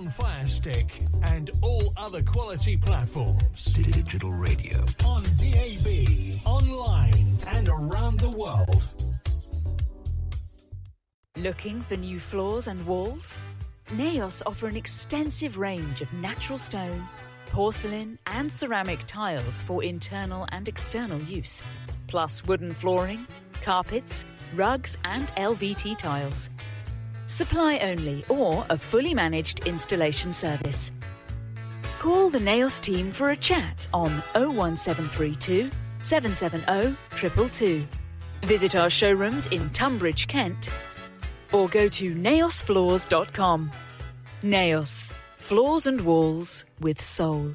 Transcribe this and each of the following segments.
on Fire Stick and all other quality platforms. Digital radio. On DAB, online, and around the world. Looking for new floors and walls? Naos offer an extensive range of natural stone, porcelain, and ceramic tiles for internal and external use, plus wooden flooring, carpets, rugs, and LVT tiles. Supply only or a fully managed installation service. Call the Naos team for a chat on 01732 770 222. Visit our showrooms in Tonbridge, Kent, or go to naosfloors.com. Naos, floors and walls with soul.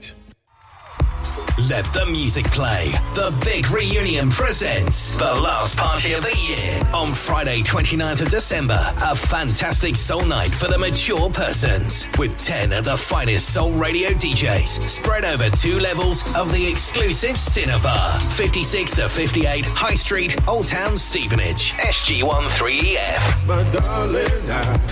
Let the music play. The Big Reunion presents the last party of the year on Friday, 29th of December. A fantastic soul night for the mature persons with 10 of the finest soul radio DJs spread over two levels of the exclusive Cinnabar. 56 to 58 High Street, Old Town, Stevenage. SG13EF. My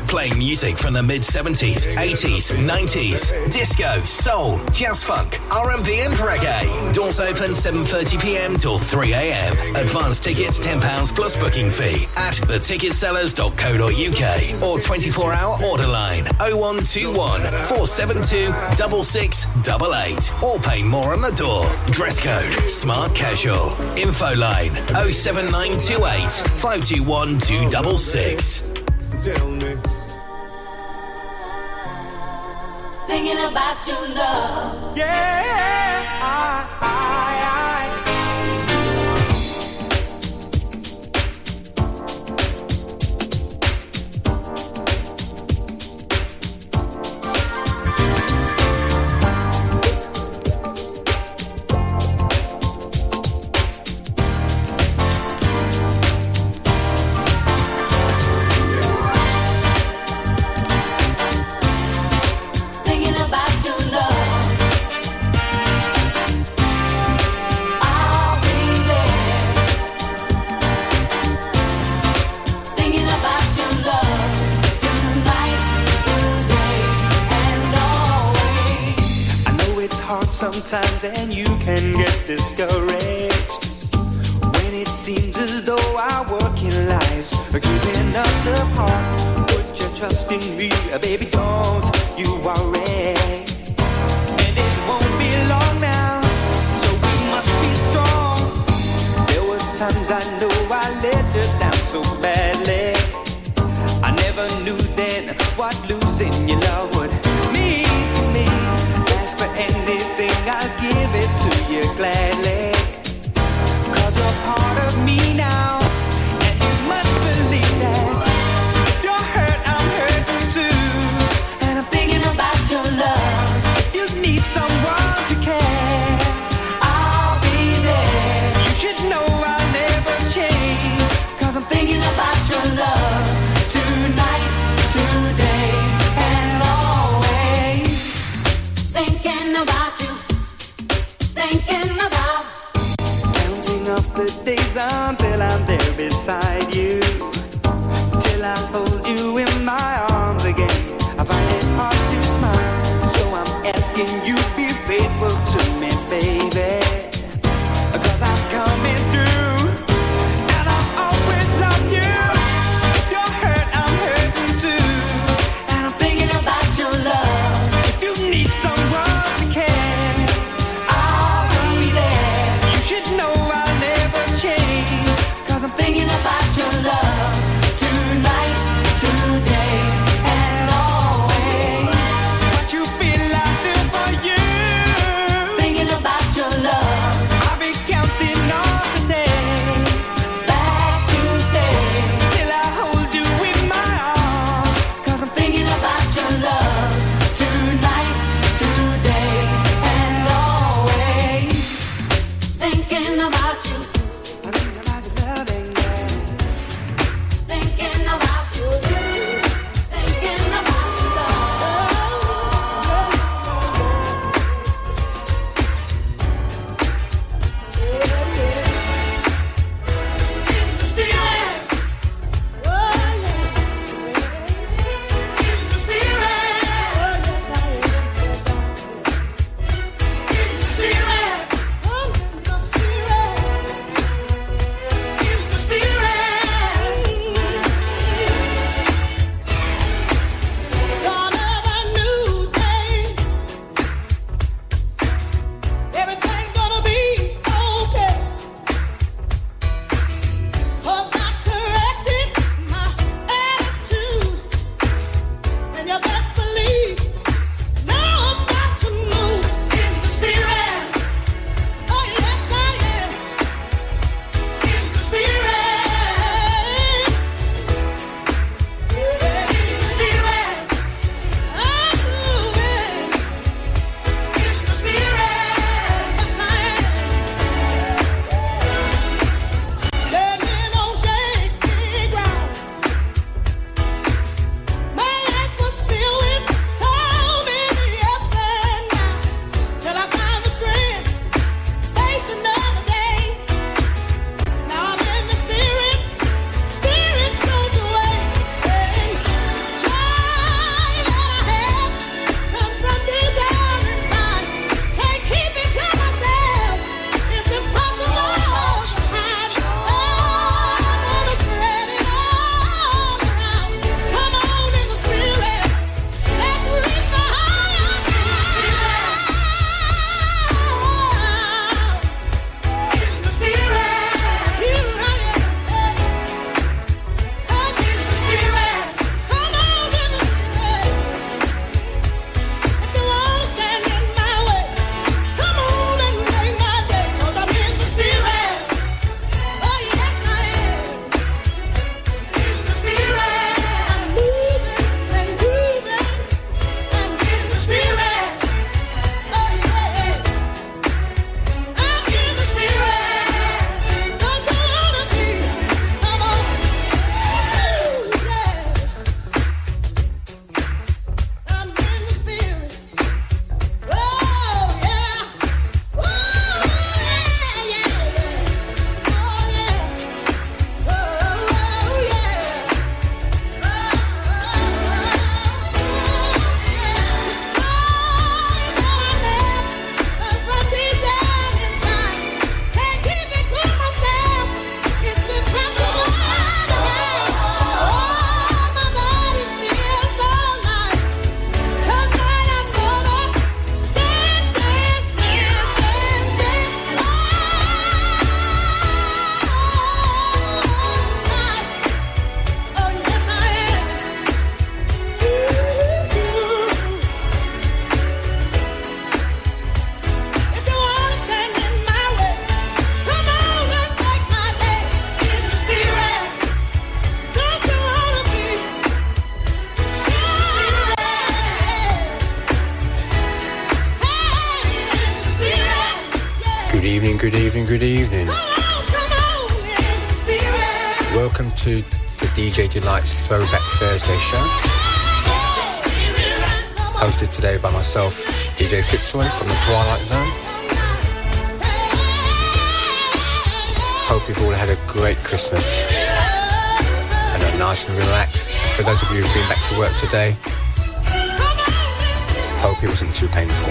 Playing music from the mid 70s, 80s, 90s, disco, soul, jazz funk, R&B and reggae. Doors open 7.30pm till 3am. Advance tickets £10 plus booking fee at theticketsellers.co.uk or 24 hour order line 0121 472 6688 or pay more on the door. Dress code smart casual. Info line 07928 521 266. Tell me. Thinking about your love. Yeah, I, I, I. sometimes and you can get discouraged when it seems as though our working lives are keeping us apart. Put your trust in me, baby, don't you worry. There today. Hope it wasn't too painful.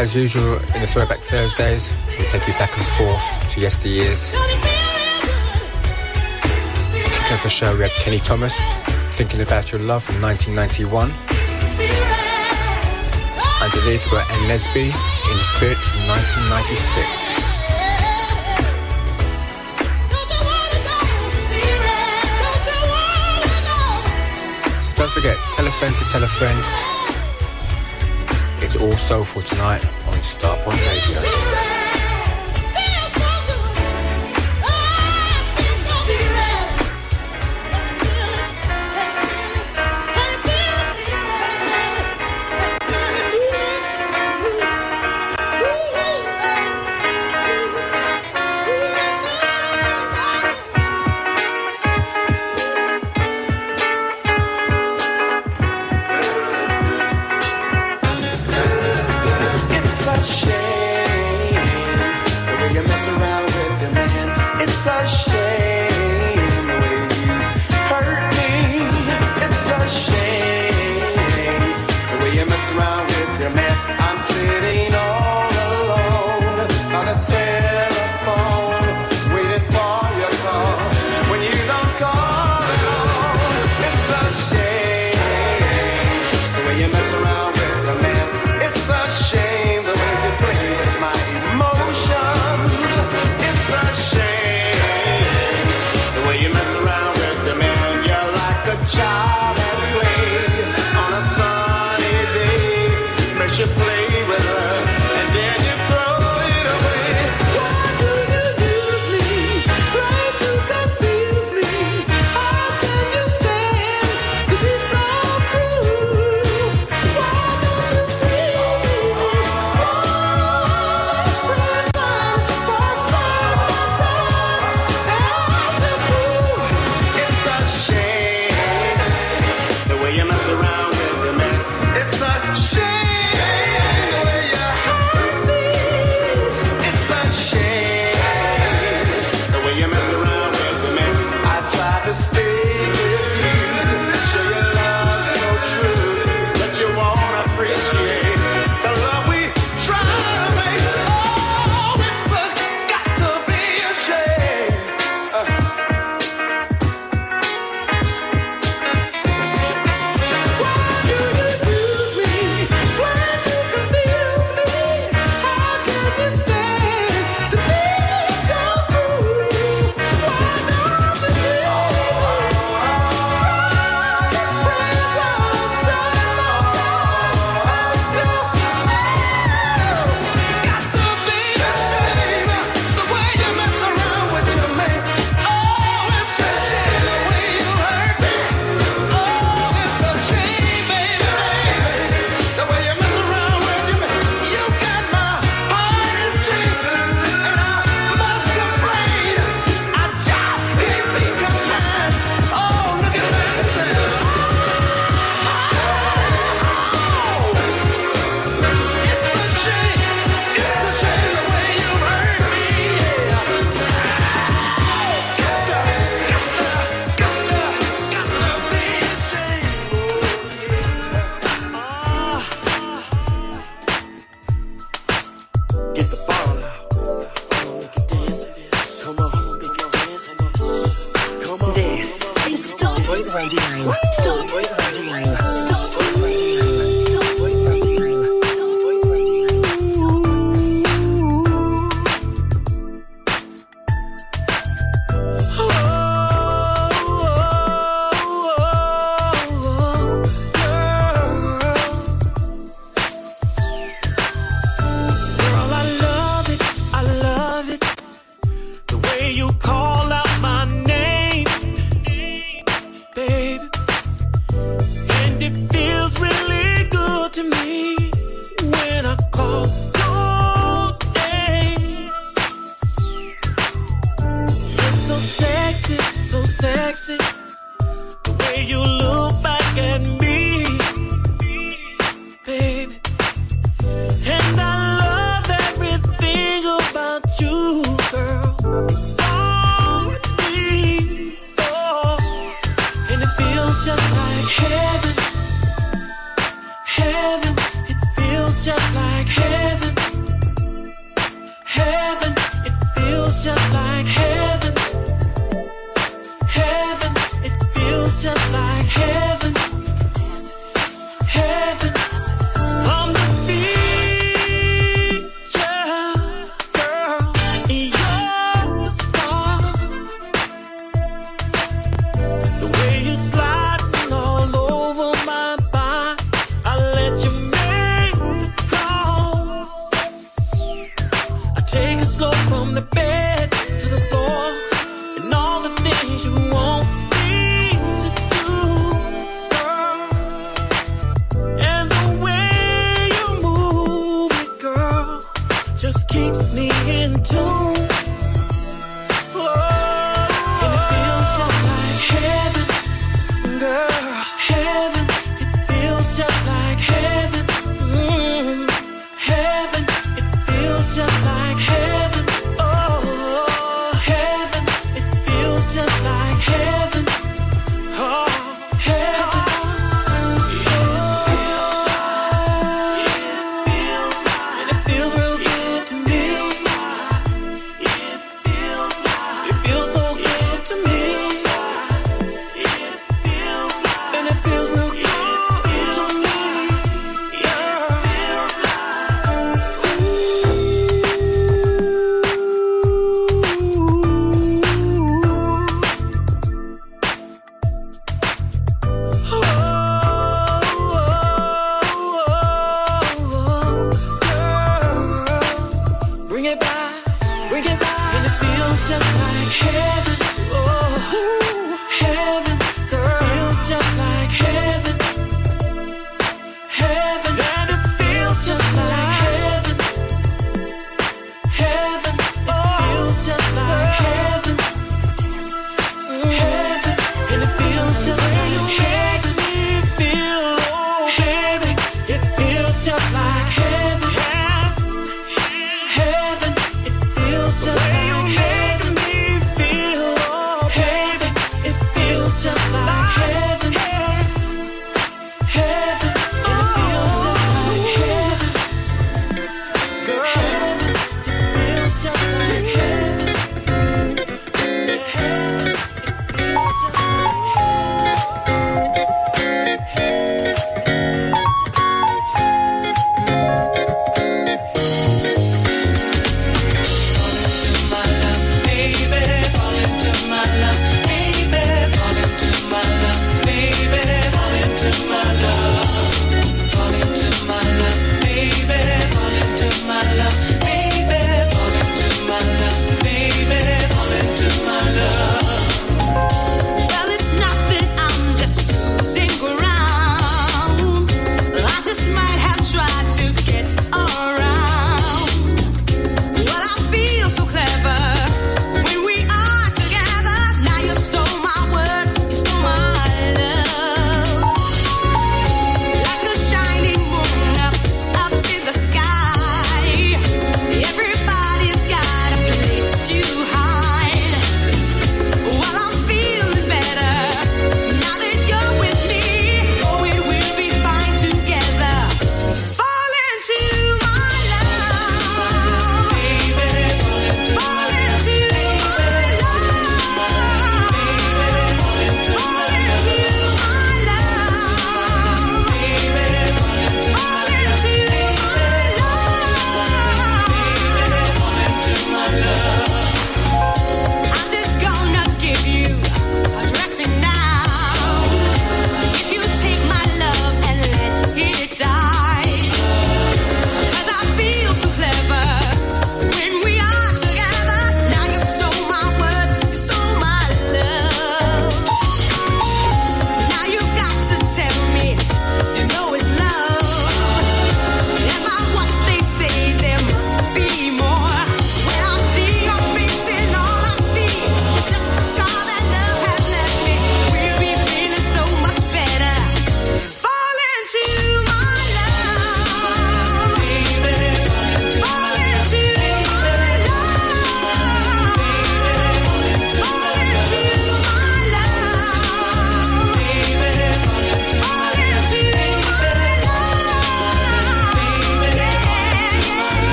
As usual, in the Throwback Thursdays, we take you back and forth to yesteryears. Kick off the show, we had Kenny Thomas, Thinking About Your Love from 1991. Underneath, we got N. Lesby, In Spirit from 1996. forget, tell a friend to tell a friend. It's all soulful tonight on Starpoint Radio.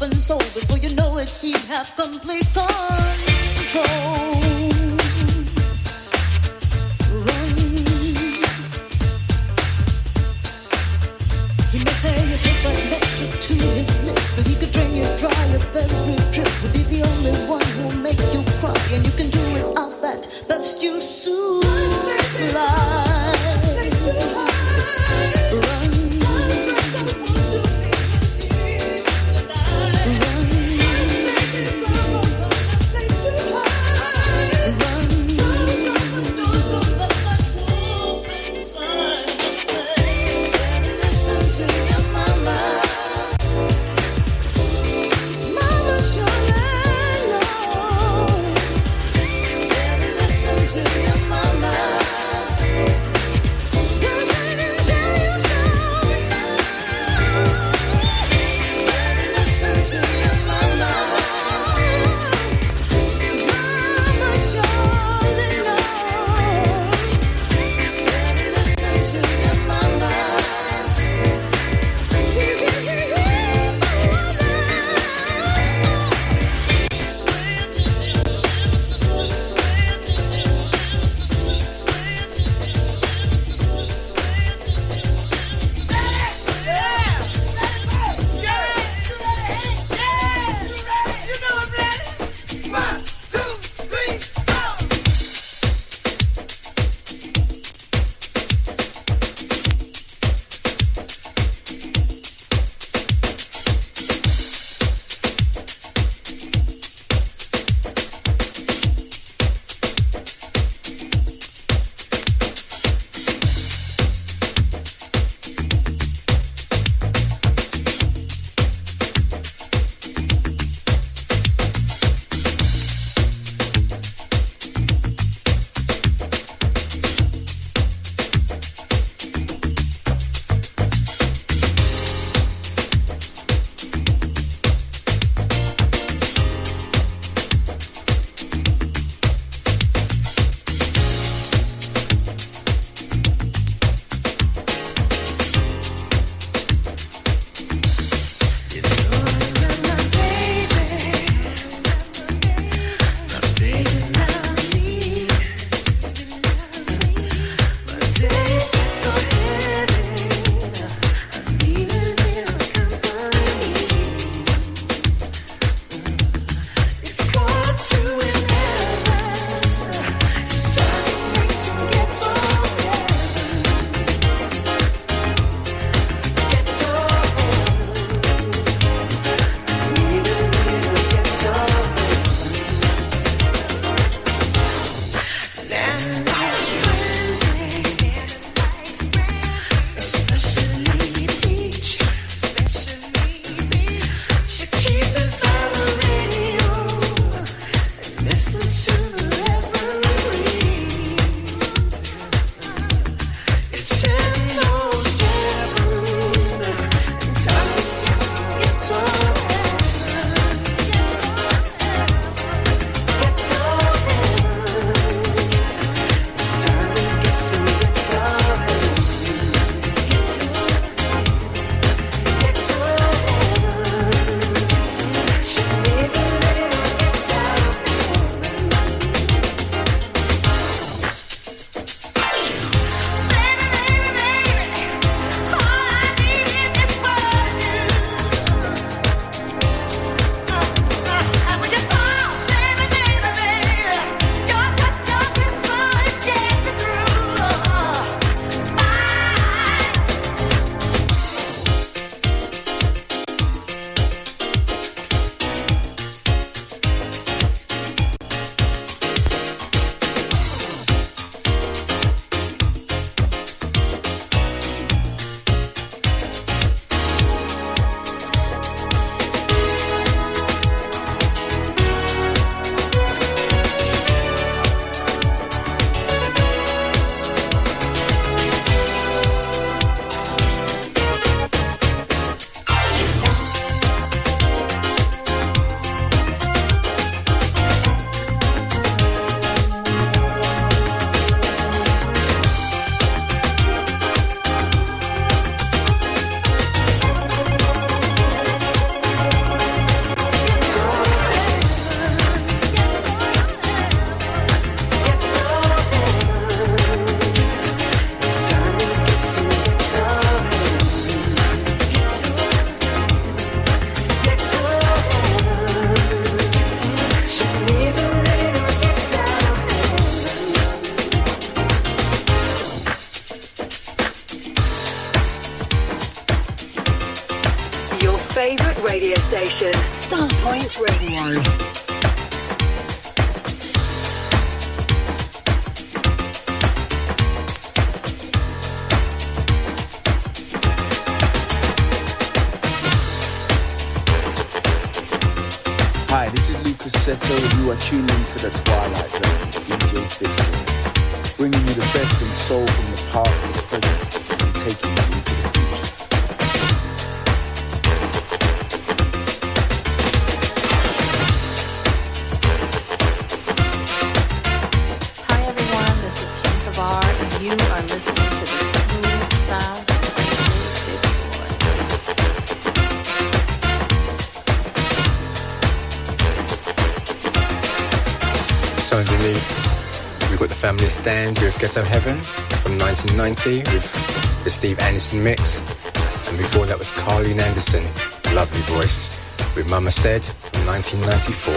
rough and sold before you know it, he'd have come. Stand with Ghetto Heaven from 1990 with the Steve Anderson mix. And before that was Carleen Anderson, lovely voice, with Mama Said from 1994.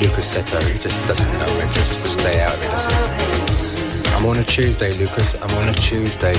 Lucas Seto, he just doesn't know when to stay out of it, does he? I'm on a Tuesday, Lucas. I'm on a Tuesday.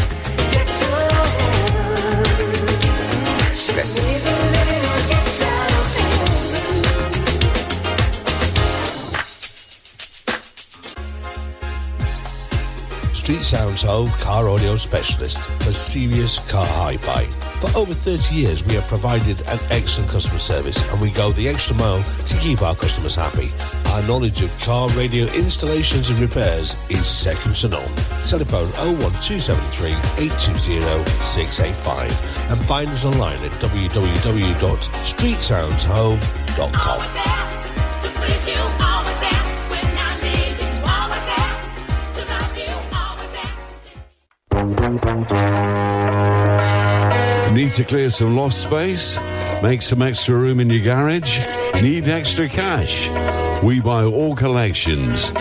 Street Sounds Home car audio specialist for serious car hi-fi. For over 30 years, we have provided an excellent customer service and we go the extra mile to keep our customers happy. Our knowledge of car radio installations and repairs is second to none. Telephone 01273 820 685 and find us online at www.streetsoundshome.com. Need to clear some loft space? Make some extra room in your garage? Need extra cash? We buy all collections.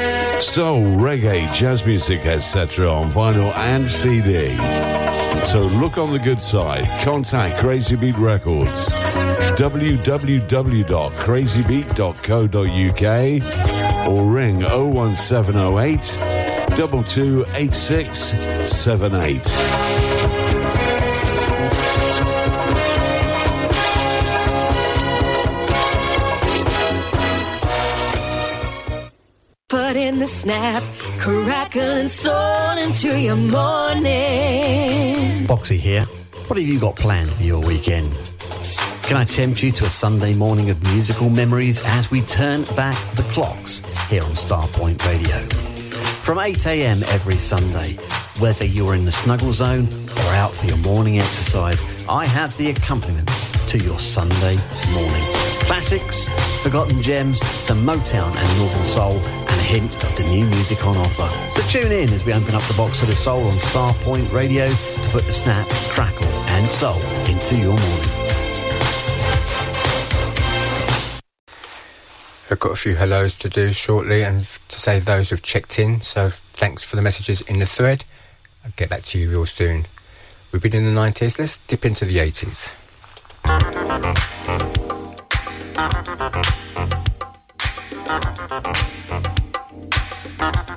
Soul, reggae, jazz music, etc. on vinyl and CD. So look on the good side. Contact Crazy Beat Records. www.crazybeat.co.uk or ring 01708 228678. Snap, crackling soul into your morning. Boxy here. What have you got planned for your weekend? Can I tempt you to a Sunday morning of musical memories as we turn back the clocks here on Starpoint Radio? From 8am every Sunday, whether you're in the snuggle zone or out for your morning exercise, I have the accompaniment to your Sunday morning. Classics, forgotten gems, some Motown and Northern Soul, and hint of the new music on offer. So tune in as we open up the box of the soul on Starpoint Radio to put the snap, crackle, and soul into your morning. I've got a few hellos to do shortly and to say those who've checked in. So thanks for the messages in the thread. I'll get back to you real soon. We've been in the 90s. Let's dip into the 80s. Don't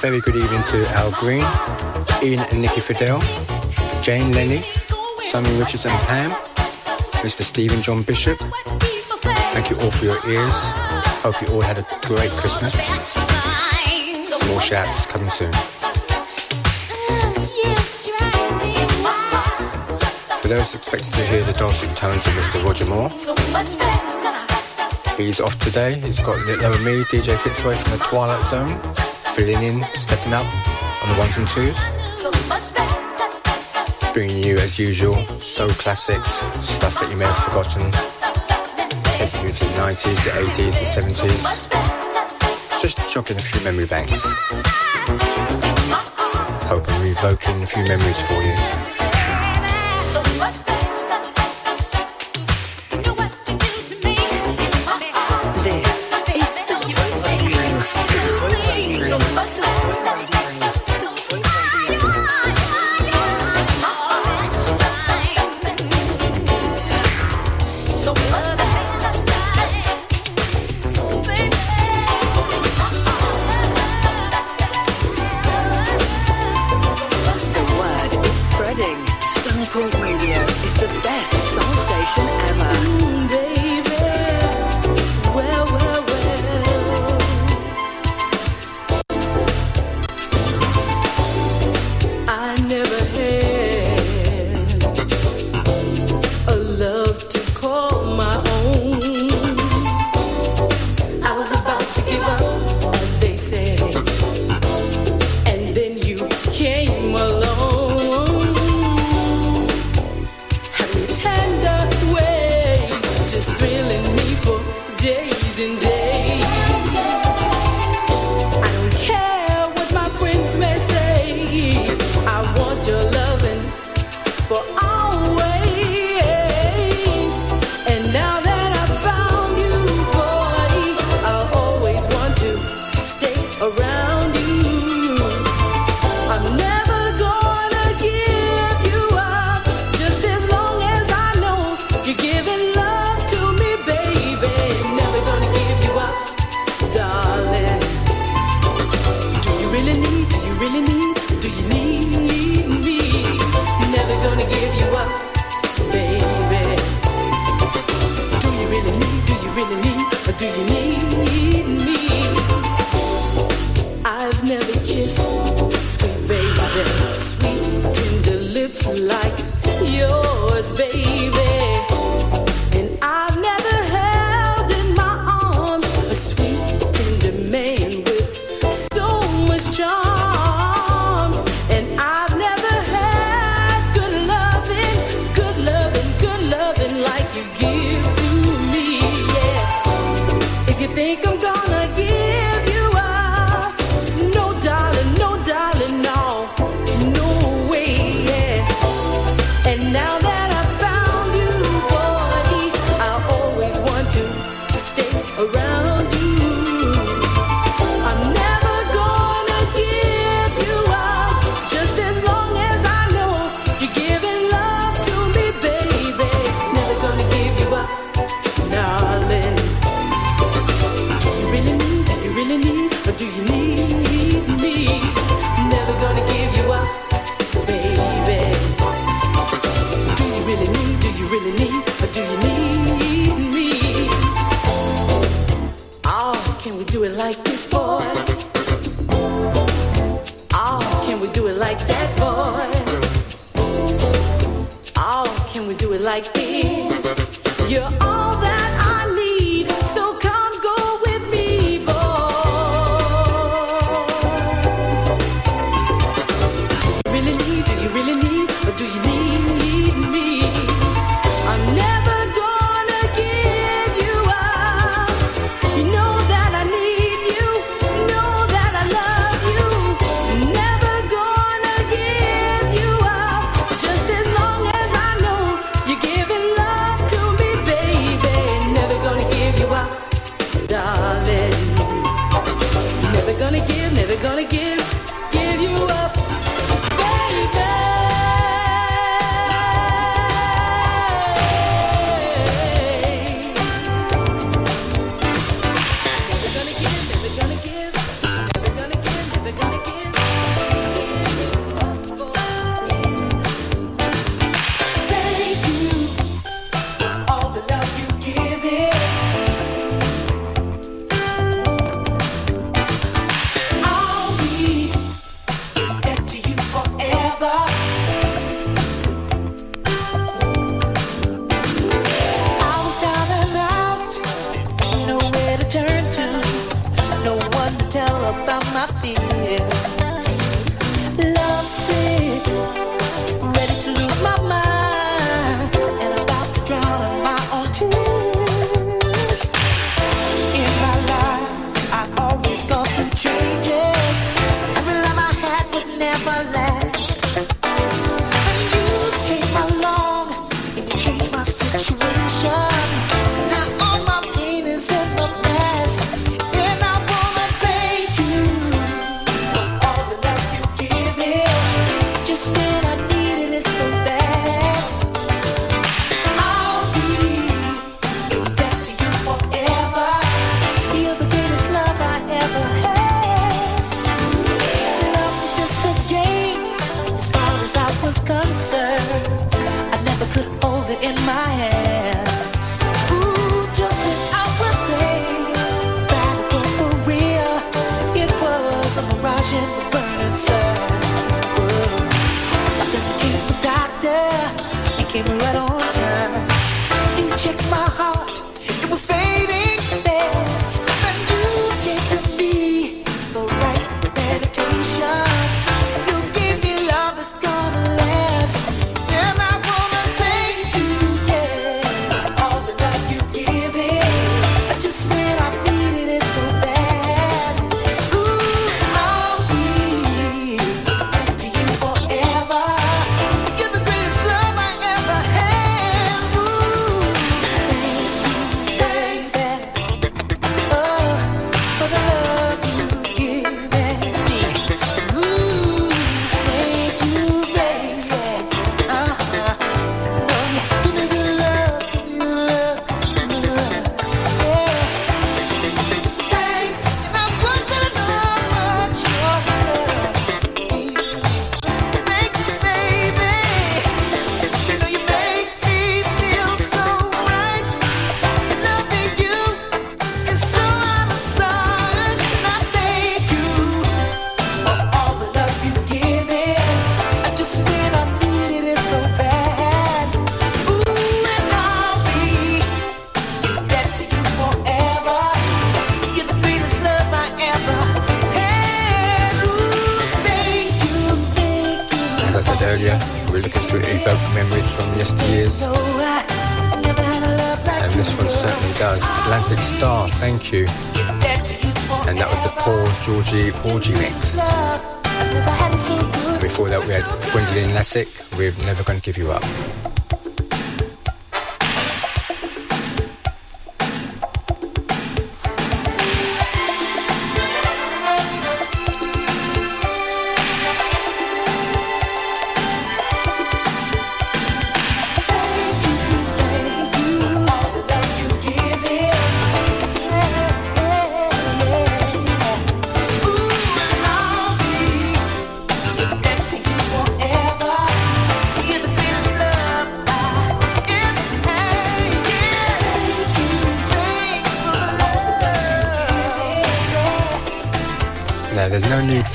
very good evening to Al Green, Ian and Nikki Fidel, Jane Lenny, Simon Richards and Pam, Mr. Stephen John Bishop. Thank you all for your ears. Hope you all had a great Christmas. Some more shouts coming soon. For those expecting to hear the dulcet tones of Mr. Roger Moore, he's off today. He's got Little Me, DJ Fitzroy from the Twilight Zone filling in, stepping up on the ones and twos. Bringing you, as usual, soul classics, stuff that you may have forgotten, taking you to the 90s, the 80s, the 70s. Just jogging a few memory banks. hoping I'm revoking a few memories for you. so much.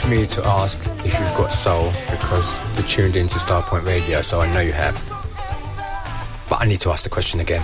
me to ask if you've got soul because you're tuned into Starpoint Radio, so I know you have. But I need to ask the question again.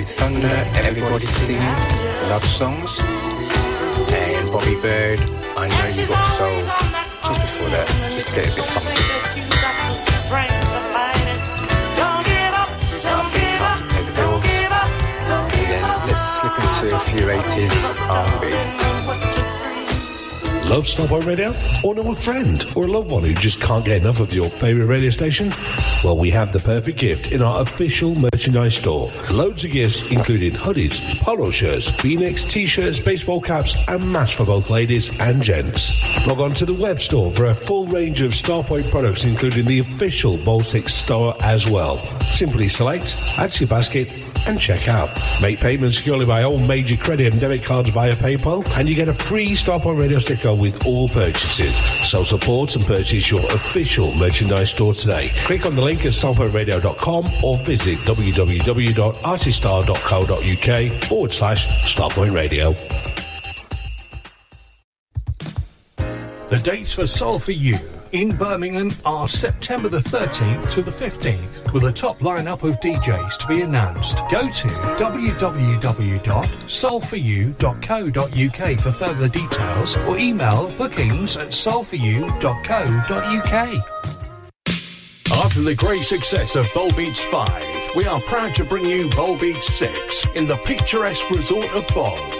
Sweet Thunder, Everybody Singing, Love Songs. And Bobby Byrd, I Know You Got Soul. Just before that, just to get a bit funky. Let's slip into a few 80s R&B. Love Starpoint Radio? Or know a friend or a loved one who just can't get enough of your favourite radio station? Well, we have the perfect gift in our official merchandise store. Loads of gifts, including hoodies, polo shirts, v-necks, t-shirts, baseball caps, and masks for both ladies and gents. Log on to the web store for a full range of Starpoint products, including the official Baltic store as well. Simply select, add to your basket, and check out. Make payments securely by all major credit and debit cards via PayPal, and you get a free Starpoint radio sticker with all purchases. So support and purchase your official merchandise store today. Click on the link at starpointradio.com or visit www.artistar.co.uk forward slash Starpoint Radio. The dates for Soul for You in Birmingham are September the 13th to the 15th, with a top lineup of DJs to be announced. Go to www.soulforyou.co.uk for further details or email bookings at soulforyou.co.uk. After the great success of Bol Beats 5, we are proud to bring you Bol Beats 6 in the picturesque resort of Bol.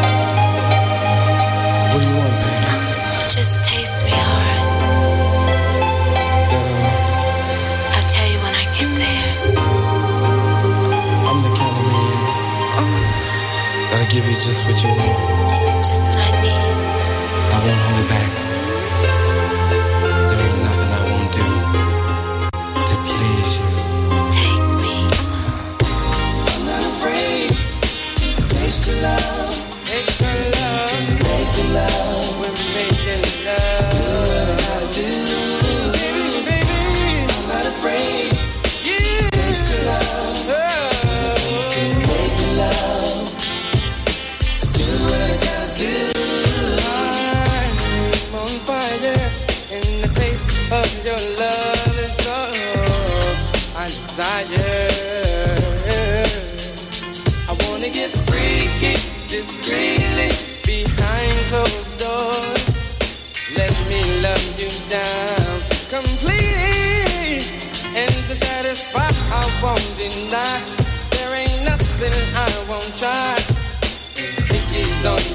Just what you want. Just what I need. I won't hold back.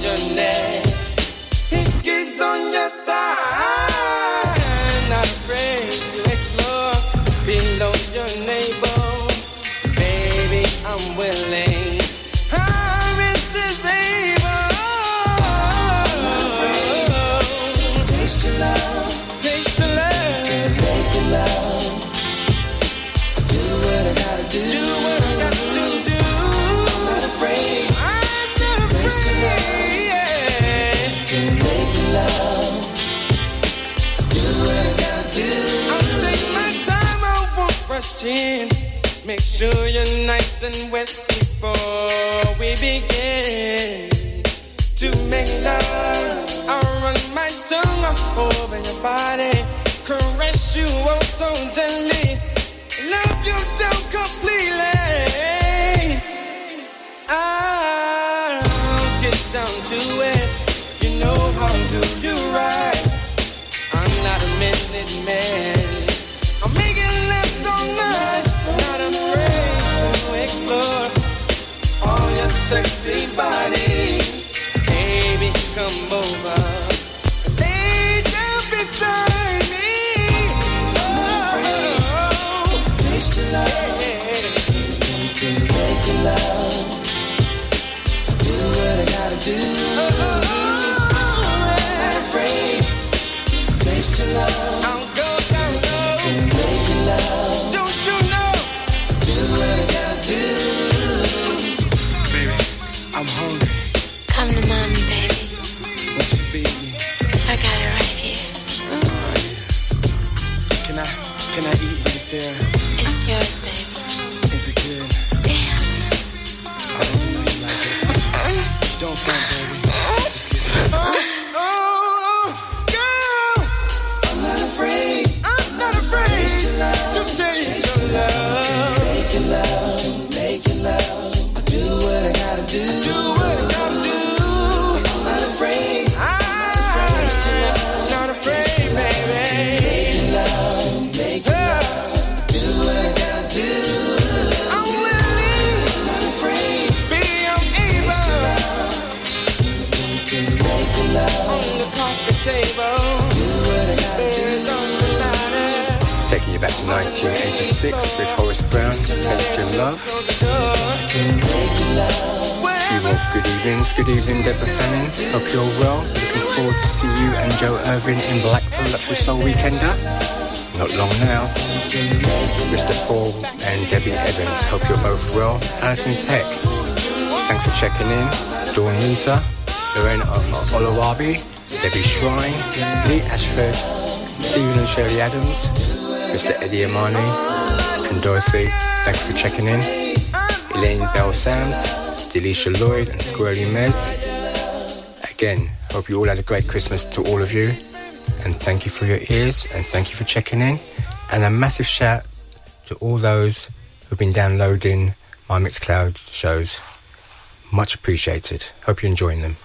Your neck, listen when before we begin to make love. I run my tongue up over your body, caress you oh so gently, love you down completely. I'll get down to it. You know how to do you right? I'm not a minute man. come over. to six with Horace Brown, Temperature and Love. Well, good evenings, good evening, Deborah Fanning. Hope you're well. Looking forward to see you and Joe Irving in Blackpool Luxury Soul Weekender. Not long now. Mr. Paul and Debbie Evans, hope you're both well. Alison Peck, thanks for checking in. Dawn Winter, Lorraine Olawabi, Debbie Shrine, Lee Ashford, Stephen and Shirley Adams, Mr. Eddie Amani, and Dorothy. Thanks for checking in. Elaine Bell Sams, Delisha Lloyd, and Squirrely Mez. Again, hope you all had a great Christmas to all of you. And thank you for your ears, and thank you for checking in. And a massive shout to all those who've been downloading my Mixcloud shows. Much appreciated. Hope you're enjoying them.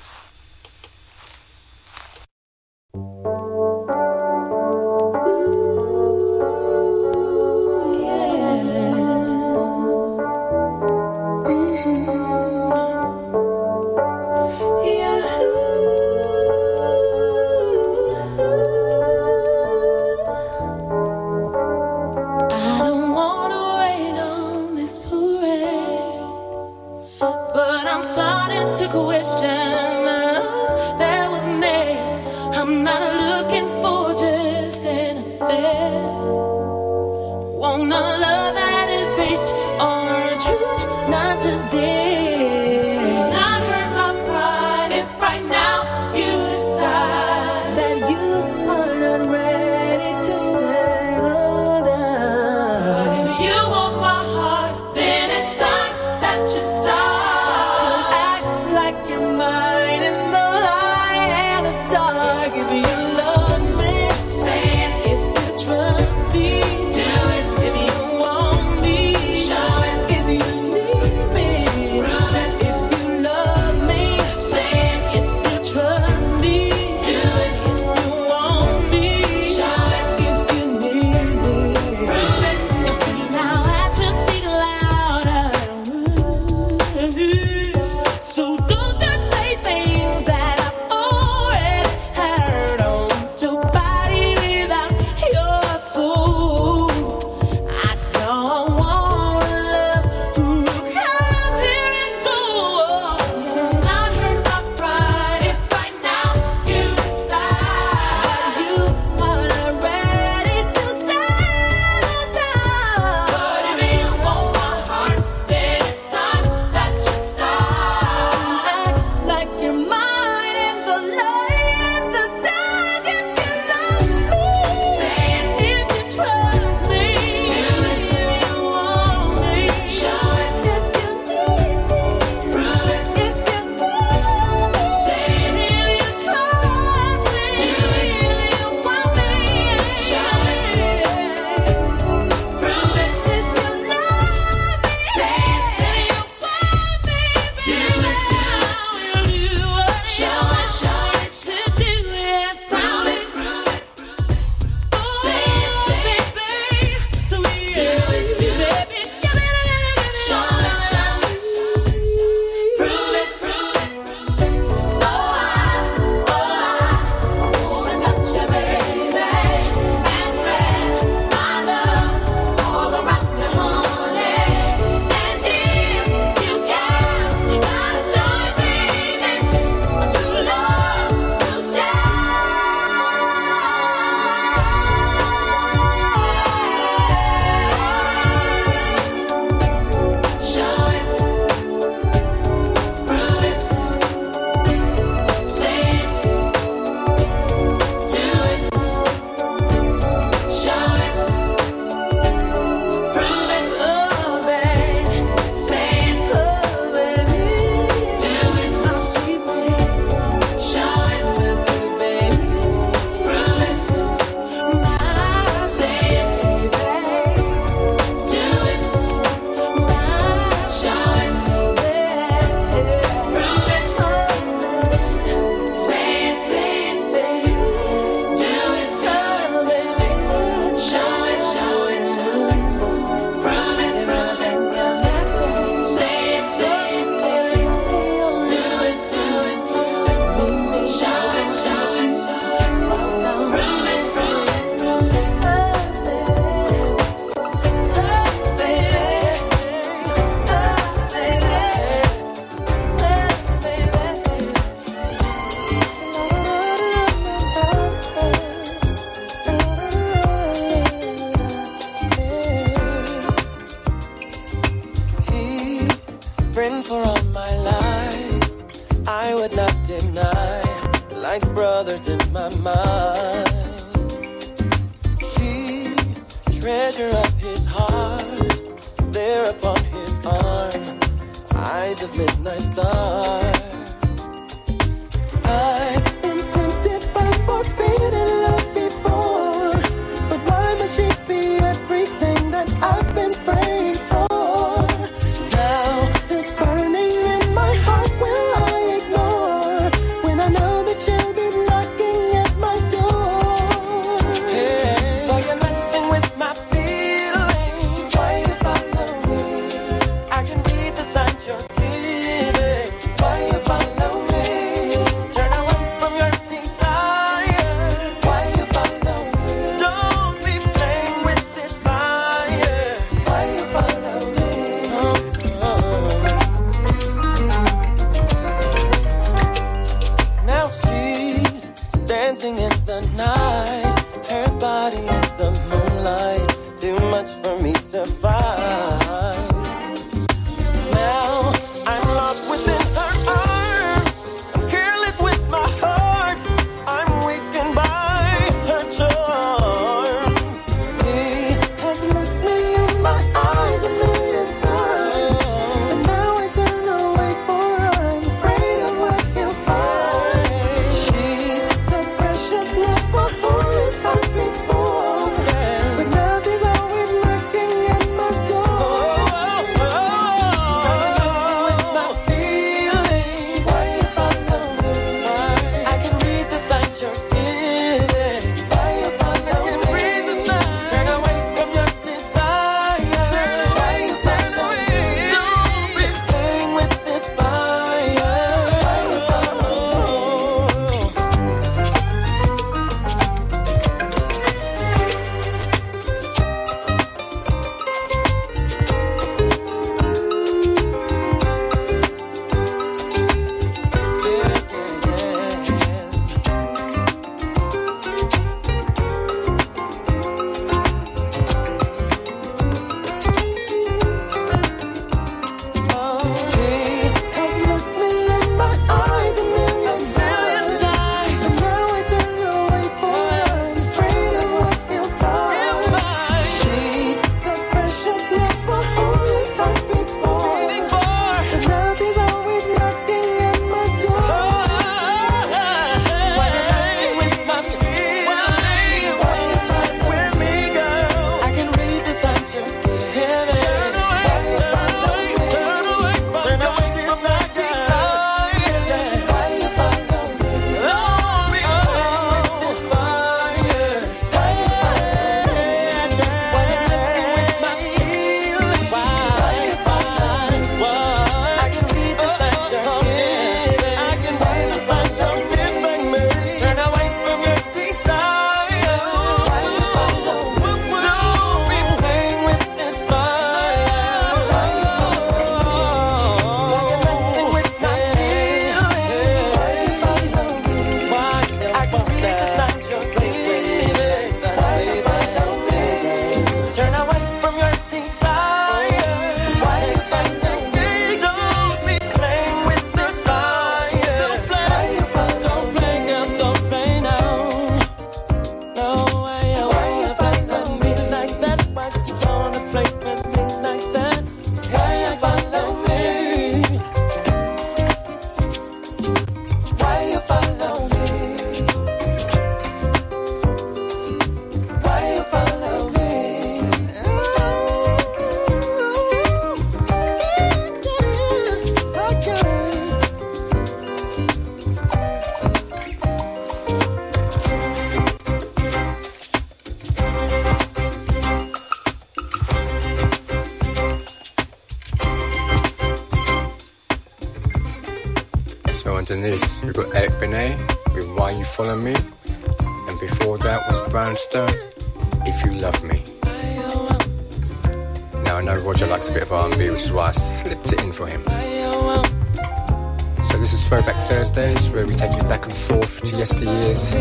yesteryears,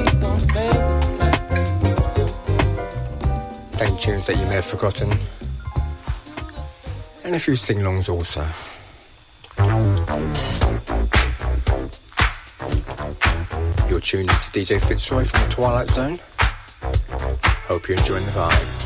playing tunes that you may have forgotten, and a few sing-alongs also. You're tuned to DJ Fitzroy from the Twilight Zone. Hope you're enjoying the vibe.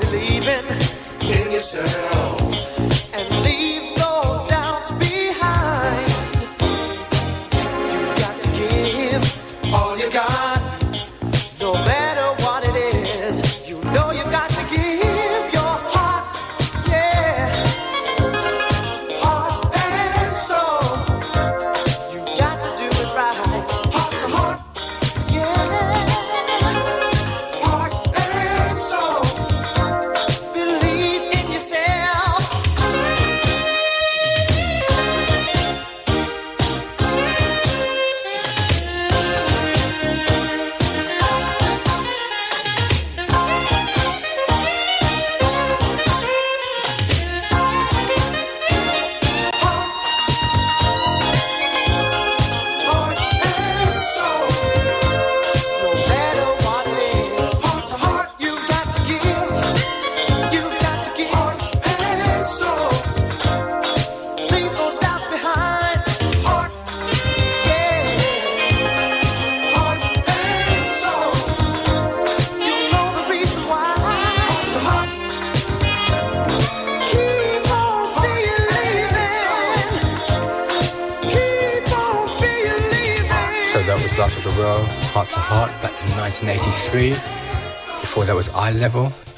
believing in yourself.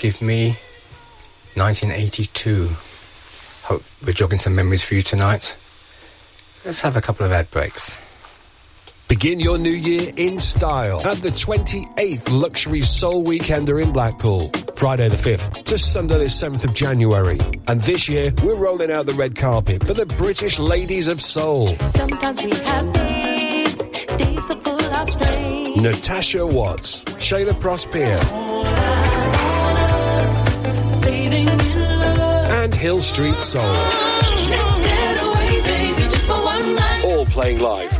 give me 1982. Hope we're jogging some memories for you tonight. Let's have a couple of ad breaks. Begin your new year in style at the 28th Luxury Soul Weekender in Blackpool, Friday the 5th to Sunday the 7th of January. And this year, we're rolling out the red carpet for the British Ladies of Soul. Sometimes we have days, days are full of strain. Natasha Watts, Shayla Prosper. Hill Street Soul. All playing live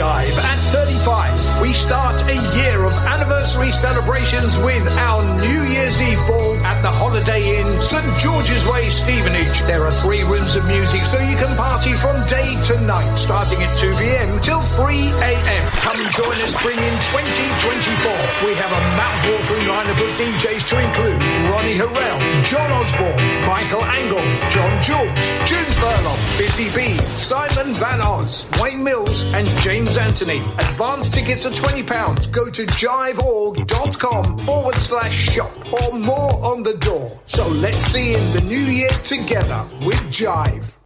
Jive at 35. We start a year of anniversary celebrations with our New Year's Eve ball at the Holiday Inn, St George's Way, Stevenage. There are three rooms of music so you can party from day to night, starting at 2 pm till 3 am. Come join us, bring in 2024. We have a mouth-watering lineup of DJs to include Ronnie Harrell, John Osborne, Michael Angle, John George, June Furlong, Busy B, Simon Van Oz, Wayne Mills, and James Anthony. Advance tickets are £20. Go to jiveorg.com forward slash shop or more on the door. So let's see in the new year together with Jive.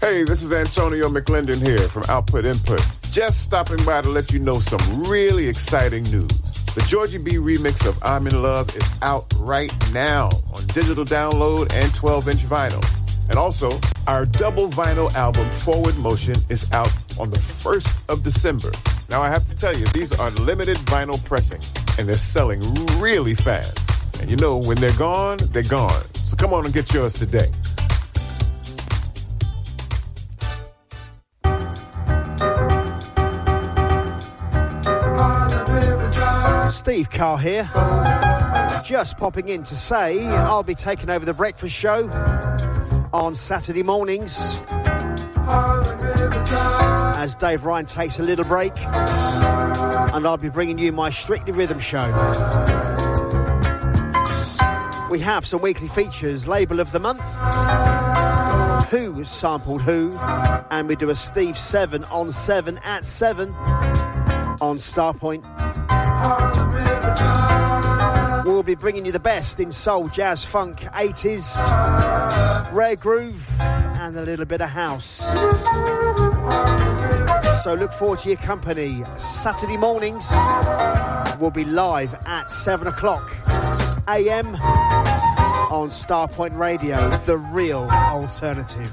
Hey, this is Antonio McClendon here from Output Input. Just stopping by to let you know some really exciting news. The Georgie B remix of I'm in Love is out right now on digital download and 12 inch vinyl. And also, our double vinyl album Forward Motion is out on the 1st of December. Now, I have to tell you, these are limited vinyl pressings, and they're selling really fast. And you know, when they're gone, they're gone. So come on and get yours today. Steve Carr here. Just popping in to say I'll be taking over the breakfast show on Saturday mornings as Dave Ryan takes a little break, and I'll be bringing you my Strictly Rhythm show. We have some weekly features, label of the month, who sampled who, and we do a Steve 7 on 7 at 7 on Starpoint. We'll be bringing you the best in soul, jazz, funk, 80s, rare groove, and a little bit of house. So look forward to your company. Saturday mornings, we'll be live at 7 o'clock a.m. on Starpoint Radio, the real alternative.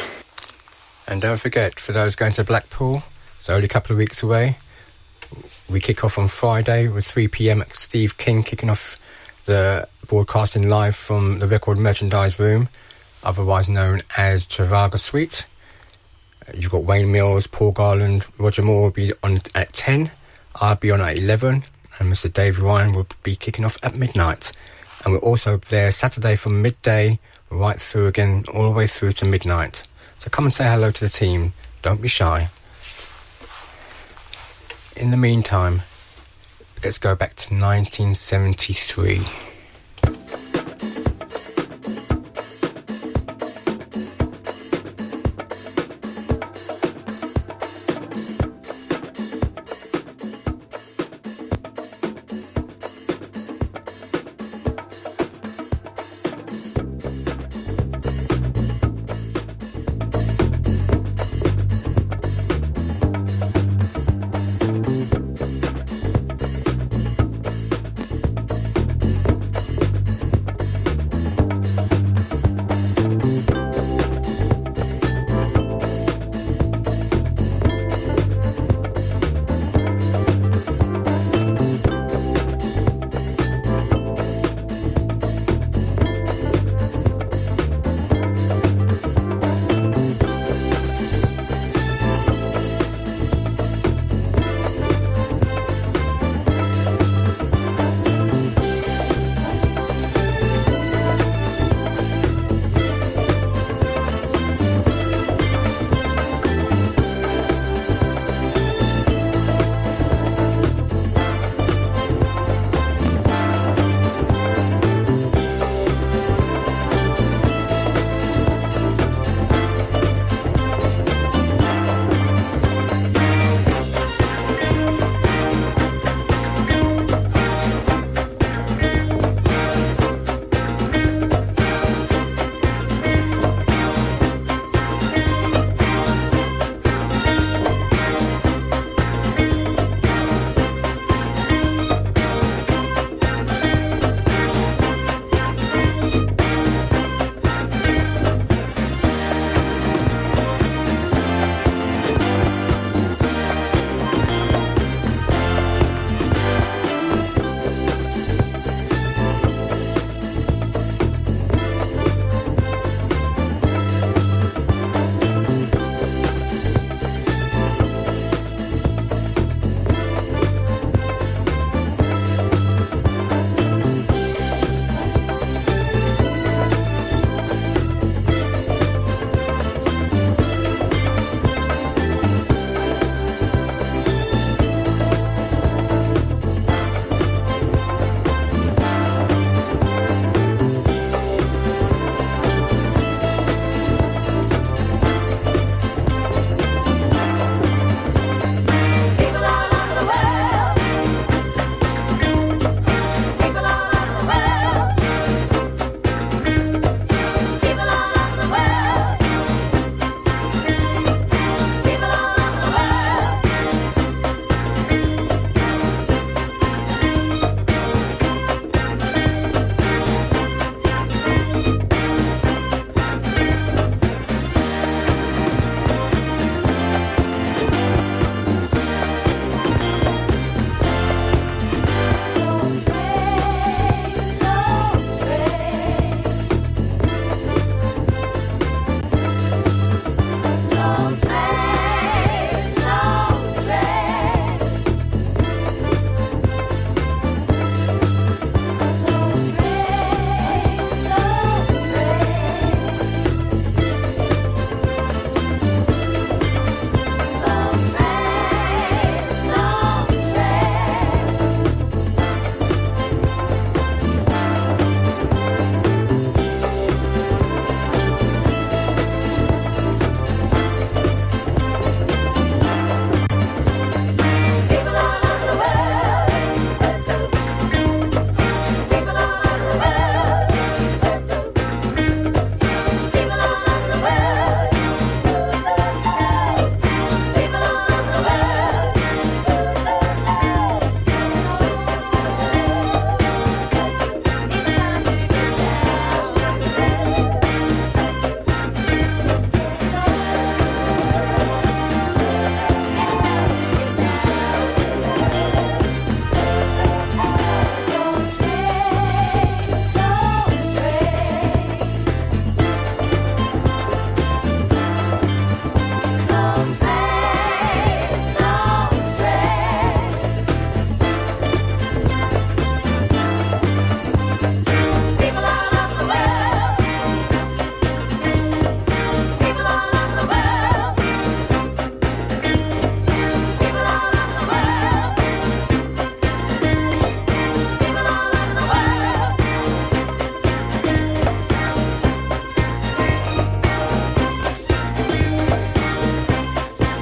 And don't forget, for those going to Blackpool, it's only a couple of weeks away. We kick off on Friday with 3 pm at Steve King kicking off the broadcasting live from the record merchandise room, otherwise known as Travaga Suite. You've got Wayne Mills, Paul Garland, Roger Moore will be on at 10, I'll be on at 11, and Mr. Dave Ryan will be kicking off at midnight. And we're also there Saturday from midday right through again, all the way through to midnight. So come and say hello to the team. Don't be shy. In the meantime, let's go back to 1973.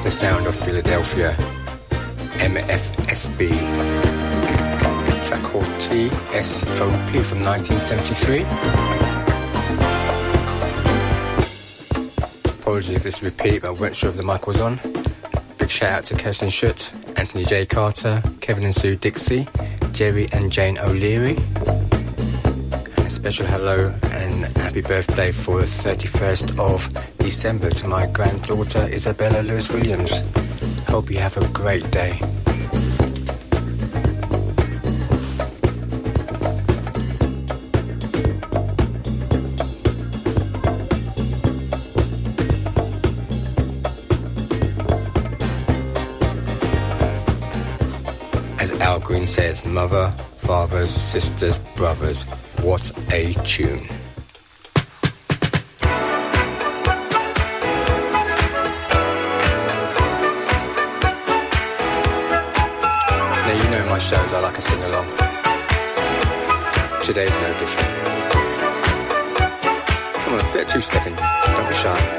The sound of Philadelphia, MFSB. Track called TSOP from 1973. Apologies if it's a repeat, but I weren't sure if the mic was on. Big shout out to Kirsten Schutt, Anthony J. Carter, Kevin and Sue Dixie, Jerry and Jane O'Leary. And a special hello and happy birthday for the 31st of December to my granddaughter Isabella Lewis Williams. Hope you have a great day. As Al Green says, mother, fathers, sisters, brothers, what a tune. Shows, I like a sing along. Today's no different. Come on, a bit of two stepping, don't be shy.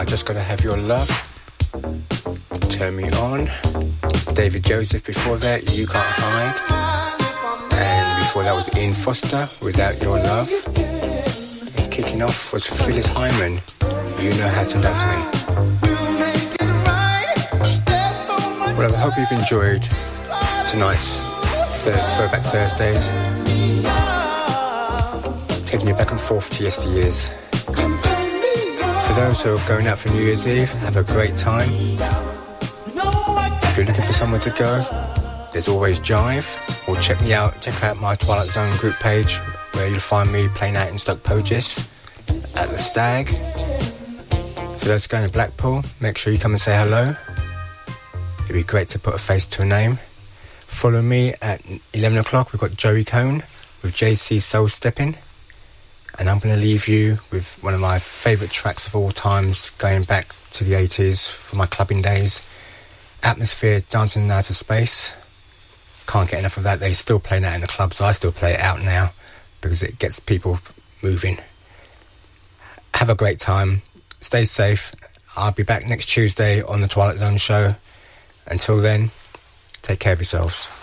I just gotta have your love. Turn me on. David Joseph before that, You Can't Hide. And before that was Ian Foster, Without Your Love. And kicking off was Phyllis Hyman, You Know How to Love Me. Well, I hope you've enjoyed tonight's Throwback Thursdays. Taking you back and forth to yesteryears. Those who are going out for New Year's Eve, have a great time. If you're looking for somewhere to go, there's always Jive. Or check me out, check out my Twilight Zone group page where you'll find me playing out in Stoke Poges at the Stag. For those going to Blackpool, make sure you come and say hello. It'd be great to put a face to a name. Follow me at 11 o'clock. We've got Joey Cohn with JC Soul Stepping. And I'm going to leave you with one of my favourite tracks of all times, going back to the 80s for my clubbing days. Atmosphere, Dancing in Outer Space. Can't get enough of that. They still play that in the clubs. I still play it out now because it gets people moving. Have a great time. Stay safe. I'll be back next Tuesday on the Twilight Zone show. Until then, take care of yourselves.